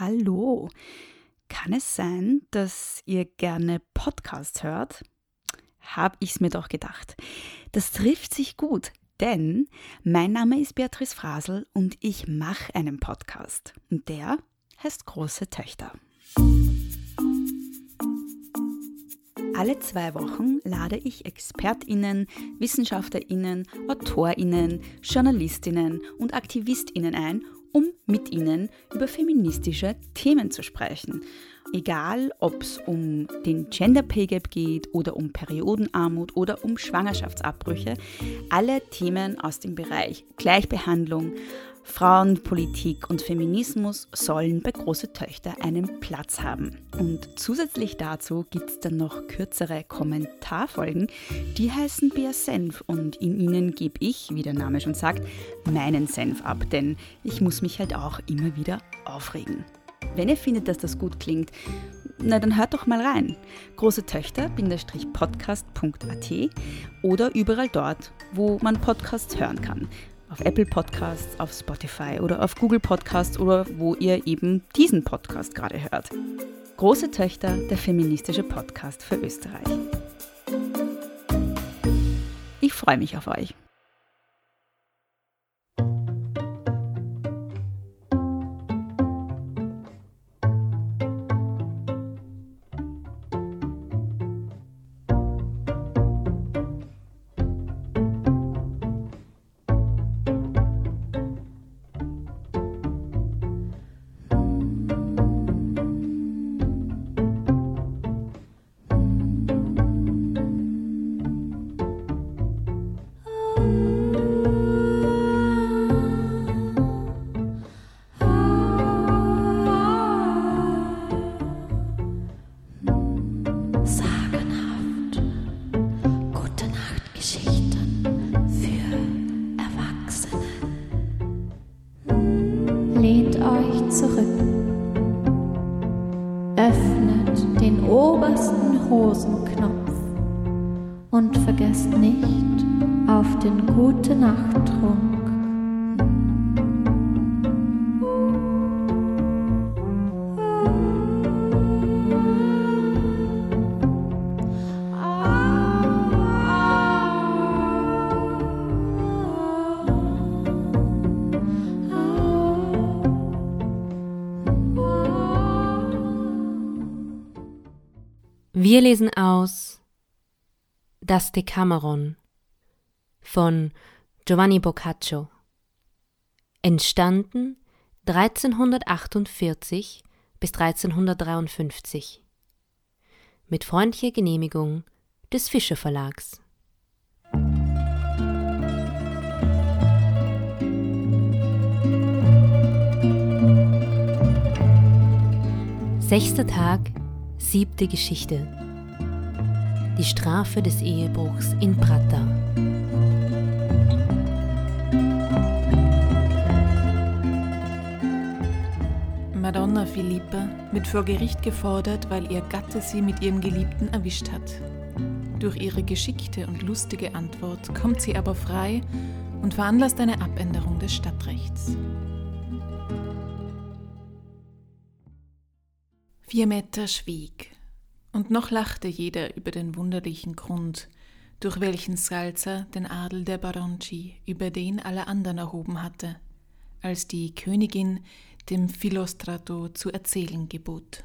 Hallo. Kann es sein, dass ihr gerne Podcasts hört? Hab ich's mir doch gedacht. Das trifft sich gut, denn mein Name ist Beatrice Frasel und ich mache einen Podcast. Und der heißt Große Töchter. Alle zwei Wochen lade ich ExpertInnen, WissenschaftlerInnen, AutorInnen, JournalistInnen und AktivistInnen ein, um mit ihnen über feministische Themen zu sprechen. Egal, ob es um den Gender Pay Gap geht oder um Periodenarmut oder um Schwangerschaftsabbrüche, alle Themen aus dem Bereich Gleichbehandlung, Frauenpolitik und Feminismus sollen bei Große Töchter einen Platz haben. Und zusätzlich dazu gibt es dann noch kürzere Kommentarfolgen, die heißen Bär Senf und in ihnen gebe ich, wie der Name schon sagt, meinen Senf ab, denn ich muss mich halt auch immer wieder aufregen. Wenn ihr findet, dass das gut klingt, na dann hört doch mal rein. Große Töchter-podcast.at oder überall dort, wo man Podcasts hören kann auf Apple Podcasts, auf Spotify oder auf Google Podcasts oder wo ihr eben diesen Podcast gerade hört. Große Töchter, der feministische Podcast für Österreich. Ich freue mich auf euch. großen Knopf. Wir lesen aus Das Decameron von Giovanni Boccaccio. Entstanden 1348 bis 1353. Mit freundlicher Genehmigung des Fischer Verlags. Sechster Tag Siebte Geschichte. Die Strafe des Ehebruchs in Pratta. Madonna Philippa wird vor Gericht gefordert, weil ihr Gatte sie mit ihrem Geliebten erwischt hat. Durch ihre geschickte und lustige Antwort kommt sie aber frei und veranlasst eine Abänderung des Stadtrechts. Vier Meter schwieg, und noch lachte jeder über den wunderlichen Grund, durch welchen Salza den Adel der Baronci über den aller anderen erhoben hatte, als die Königin dem Philostrato zu erzählen gebot.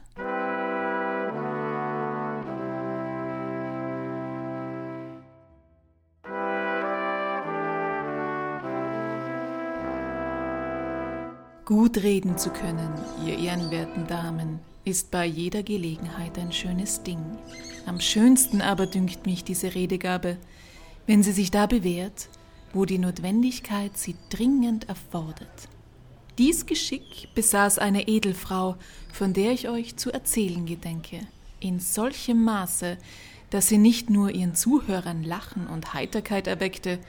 Gut reden zu können, ihr ehrenwerten Damen, ist bei jeder Gelegenheit ein schönes Ding. Am schönsten aber dünkt mich diese Redegabe, wenn sie sich da bewährt, wo die Notwendigkeit sie dringend erfordert. Dies Geschick besaß eine Edelfrau, von der ich euch zu erzählen gedenke, in solchem Maße, dass sie nicht nur ihren Zuhörern Lachen und Heiterkeit erweckte,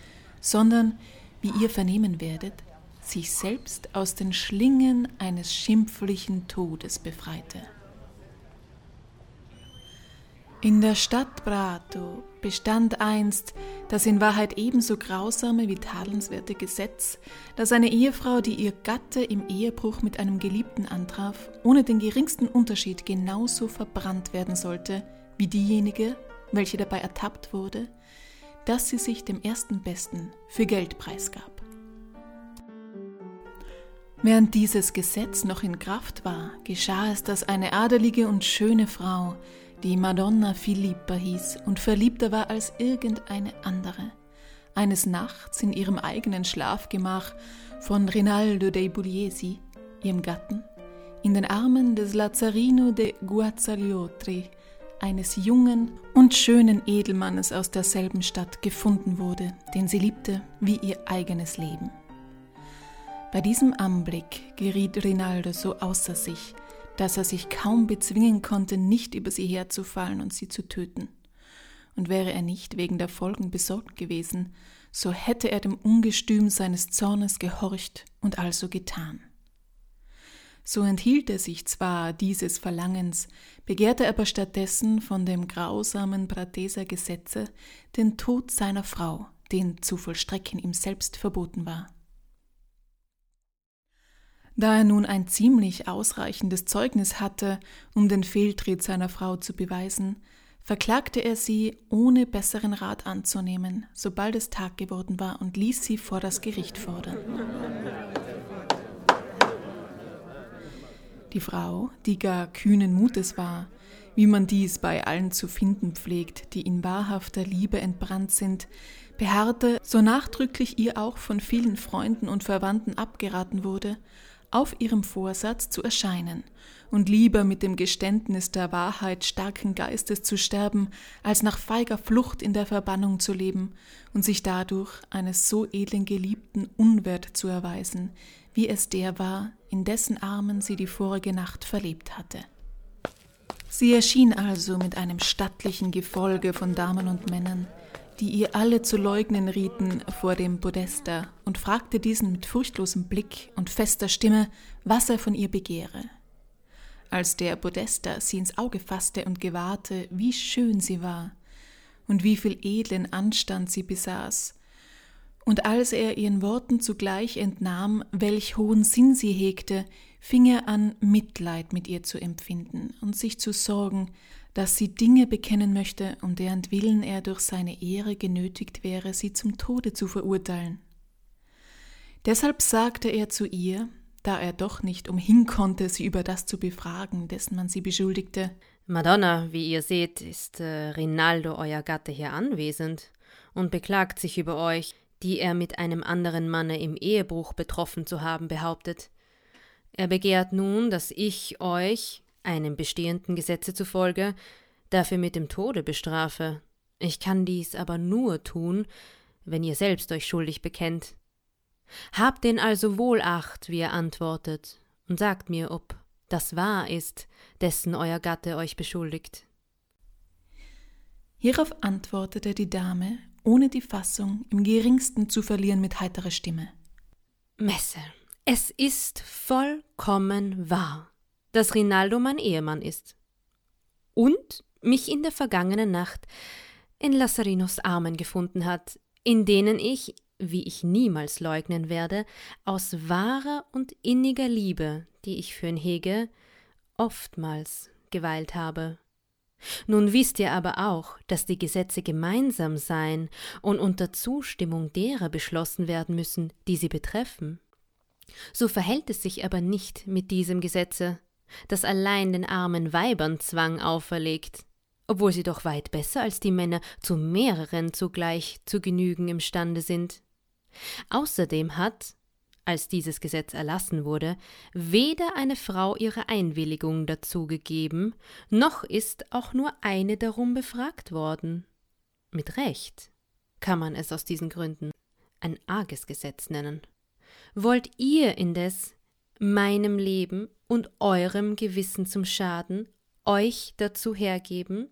sondern, wie ihr vernehmen werdet, sich selbst aus den Schlingen eines schimpflichen Todes befreite. In der Stadt Prato bestand einst das in Wahrheit ebenso grausame wie tadelnswerte Gesetz, dass eine Ehefrau, die ihr Gatte im Ehebruch mit einem Geliebten antraf, ohne den geringsten Unterschied genauso verbrannt werden sollte wie diejenige, welche dabei ertappt wurde, dass sie sich dem ersten Besten für Geld preisgab. Während dieses Gesetz noch in Kraft war, geschah es, dass eine adelige und schöne Frau, die Madonna Filippa hieß und verliebter war als irgendeine andere, eines Nachts in ihrem eigenen Schlafgemach von Rinaldo dei Pugliesi, ihrem Gatten, in den Armen des Lazzarino de Guazzagliotri, eines jungen und schönen Edelmannes aus derselben Stadt gefunden wurde, den sie liebte wie ihr eigenes Leben. Bei diesem Anblick geriet Rinaldo so außer sich, dass er sich kaum bezwingen konnte, nicht über sie herzufallen und sie zu töten. Und wäre er nicht wegen der Folgen besorgt gewesen, so hätte er dem Ungestüm seines Zornes gehorcht und also getan. So enthielt er sich zwar dieses Verlangens, begehrte aber stattdessen von dem grausamen Prateser Gesetze den Tod seiner Frau, den zu vollstrecken ihm selbst verboten war. Da er nun ein ziemlich ausreichendes Zeugnis hatte, um den Fehltritt seiner Frau zu beweisen, verklagte er sie, ohne besseren Rat anzunehmen, sobald es Tag geworden war, und ließ sie vor das Gericht fordern. Die Frau, die gar kühnen Mutes war, wie man dies bei allen zu finden pflegt, die in wahrhafter Liebe entbrannt sind, beharrte, so nachdrücklich ihr auch von vielen Freunden und Verwandten abgeraten wurde, auf ihrem Vorsatz zu erscheinen und lieber mit dem Geständnis der Wahrheit starken Geistes zu sterben, als nach feiger Flucht in der Verbannung zu leben und sich dadurch eines so edlen Geliebten unwert zu erweisen, wie es der war, in dessen Armen sie die vorige Nacht verlebt hatte. Sie erschien also mit einem stattlichen Gefolge von Damen und Männern, die ihr alle zu leugnen rieten vor dem Podesta und fragte diesen mit furchtlosem Blick und fester Stimme, was er von ihr begehre. Als der Podesta sie ins Auge fasste und gewahrte, wie schön sie war und wie viel edlen Anstand sie besaß, und als er ihren Worten zugleich entnahm, welch hohen Sinn sie hegte, fing er an, Mitleid mit ihr zu empfinden und sich zu sorgen, dass sie Dinge bekennen möchte, um deren Willen er durch seine Ehre genötigt wäre, sie zum Tode zu verurteilen. Deshalb sagte er zu ihr, da er doch nicht umhin konnte, sie über das zu befragen, dessen man sie beschuldigte. Madonna, wie ihr seht, ist äh, Rinaldo, euer Gatte, hier anwesend und beklagt sich über euch, die er mit einem anderen Manne im Ehebruch betroffen zu haben behauptet. Er begehrt nun, dass ich euch, einem bestehenden Gesetze zufolge, dafür mit dem Tode bestrafe. Ich kann dies aber nur tun, wenn ihr selbst euch schuldig bekennt. Habt denn also wohl Acht, wie er antwortet, und sagt mir, ob das wahr ist, dessen euer Gatte euch beschuldigt. Hierauf antwortete die Dame, ohne die Fassung im geringsten zu verlieren, mit heiterer Stimme. Messe, es ist vollkommen wahr dass Rinaldo mein Ehemann ist. Und mich in der vergangenen Nacht in Lassarinos Armen gefunden hat, in denen ich, wie ich niemals leugnen werde, aus wahrer und inniger Liebe, die ich für ihn hege, oftmals geweilt habe. Nun wisst ihr aber auch, dass die Gesetze gemeinsam seien und unter Zustimmung derer beschlossen werden müssen, die sie betreffen. So verhält es sich aber nicht mit diesem Gesetze, das allein den armen Weibern Zwang auferlegt, obwohl sie doch weit besser als die Männer zu mehreren zugleich zu genügen imstande sind. Außerdem hat, als dieses Gesetz erlassen wurde, weder eine Frau ihre Einwilligung dazu gegeben, noch ist auch nur eine darum befragt worden. Mit Recht kann man es aus diesen Gründen ein arges Gesetz nennen. Wollt ihr indes meinem Leben und eurem Gewissen zum Schaden, euch dazu hergeben,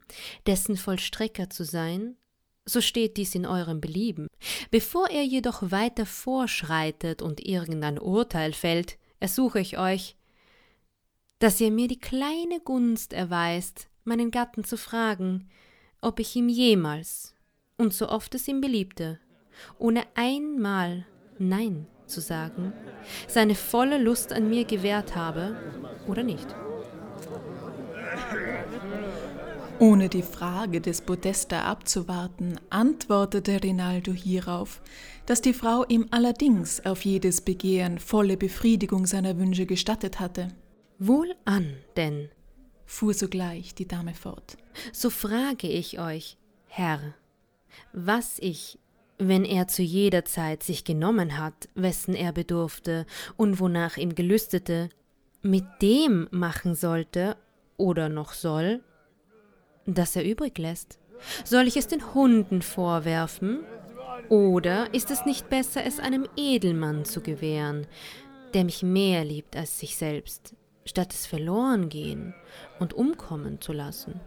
dessen Vollstrecker zu sein, so steht dies in eurem Belieben. Bevor er jedoch weiter vorschreitet und irgendein Urteil fällt, ersuche ich euch, dass ihr mir die kleine Gunst erweist, meinen Gatten zu fragen, ob ich ihm jemals und so oft es ihm beliebte, ohne einmal Nein zu sagen, seine volle Lust an mir gewährt habe oder nicht. Ohne die Frage des Podesta abzuwarten, antwortete Rinaldo hierauf, dass die Frau ihm allerdings auf jedes Begehren volle Befriedigung seiner Wünsche gestattet hatte. Wohlan denn, fuhr sogleich die Dame fort. So frage ich euch, Herr, was ich, wenn er zu jeder Zeit sich genommen hat, wessen er bedurfte und wonach ihm gelüstete, mit dem machen sollte oder noch soll, das er übrig lässt? Soll ich es den Hunden vorwerfen? Oder ist es nicht besser, es einem Edelmann zu gewähren, der mich mehr liebt als sich selbst, statt es verloren gehen und umkommen zu lassen?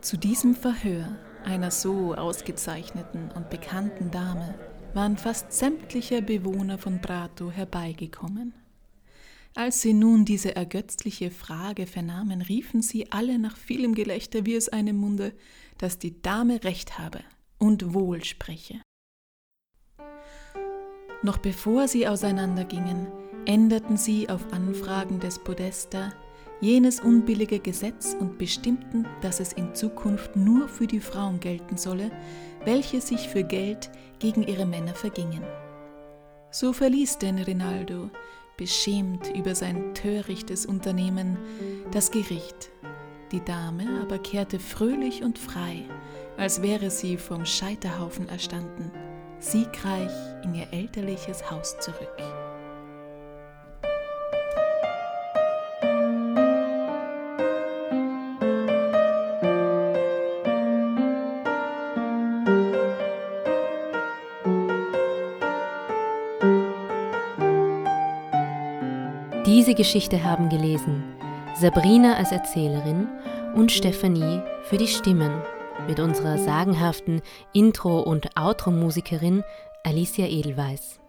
Zu diesem Verhör einer so ausgezeichneten und bekannten Dame waren fast sämtliche Bewohner von Prato herbeigekommen. Als sie nun diese ergötzliche Frage vernahmen, riefen sie alle nach vielem Gelächter, wie es einem Munde, dass die Dame recht habe und wohl spreche. Noch bevor sie auseinandergingen, änderten sie auf Anfragen des Podesta jenes unbillige Gesetz und bestimmten, dass es in Zukunft nur für die Frauen gelten solle, welche sich für Geld gegen ihre Männer vergingen. So verließ denn Rinaldo, beschämt über sein törichtes Unternehmen, das Gericht. Die Dame aber kehrte fröhlich und frei, als wäre sie vom Scheiterhaufen erstanden, siegreich in ihr elterliches Haus zurück. Diese Geschichte haben gelesen Sabrina als Erzählerin und Stephanie für die Stimmen mit unserer sagenhaften Intro- und Outro-Musikerin Alicia Edelweiss.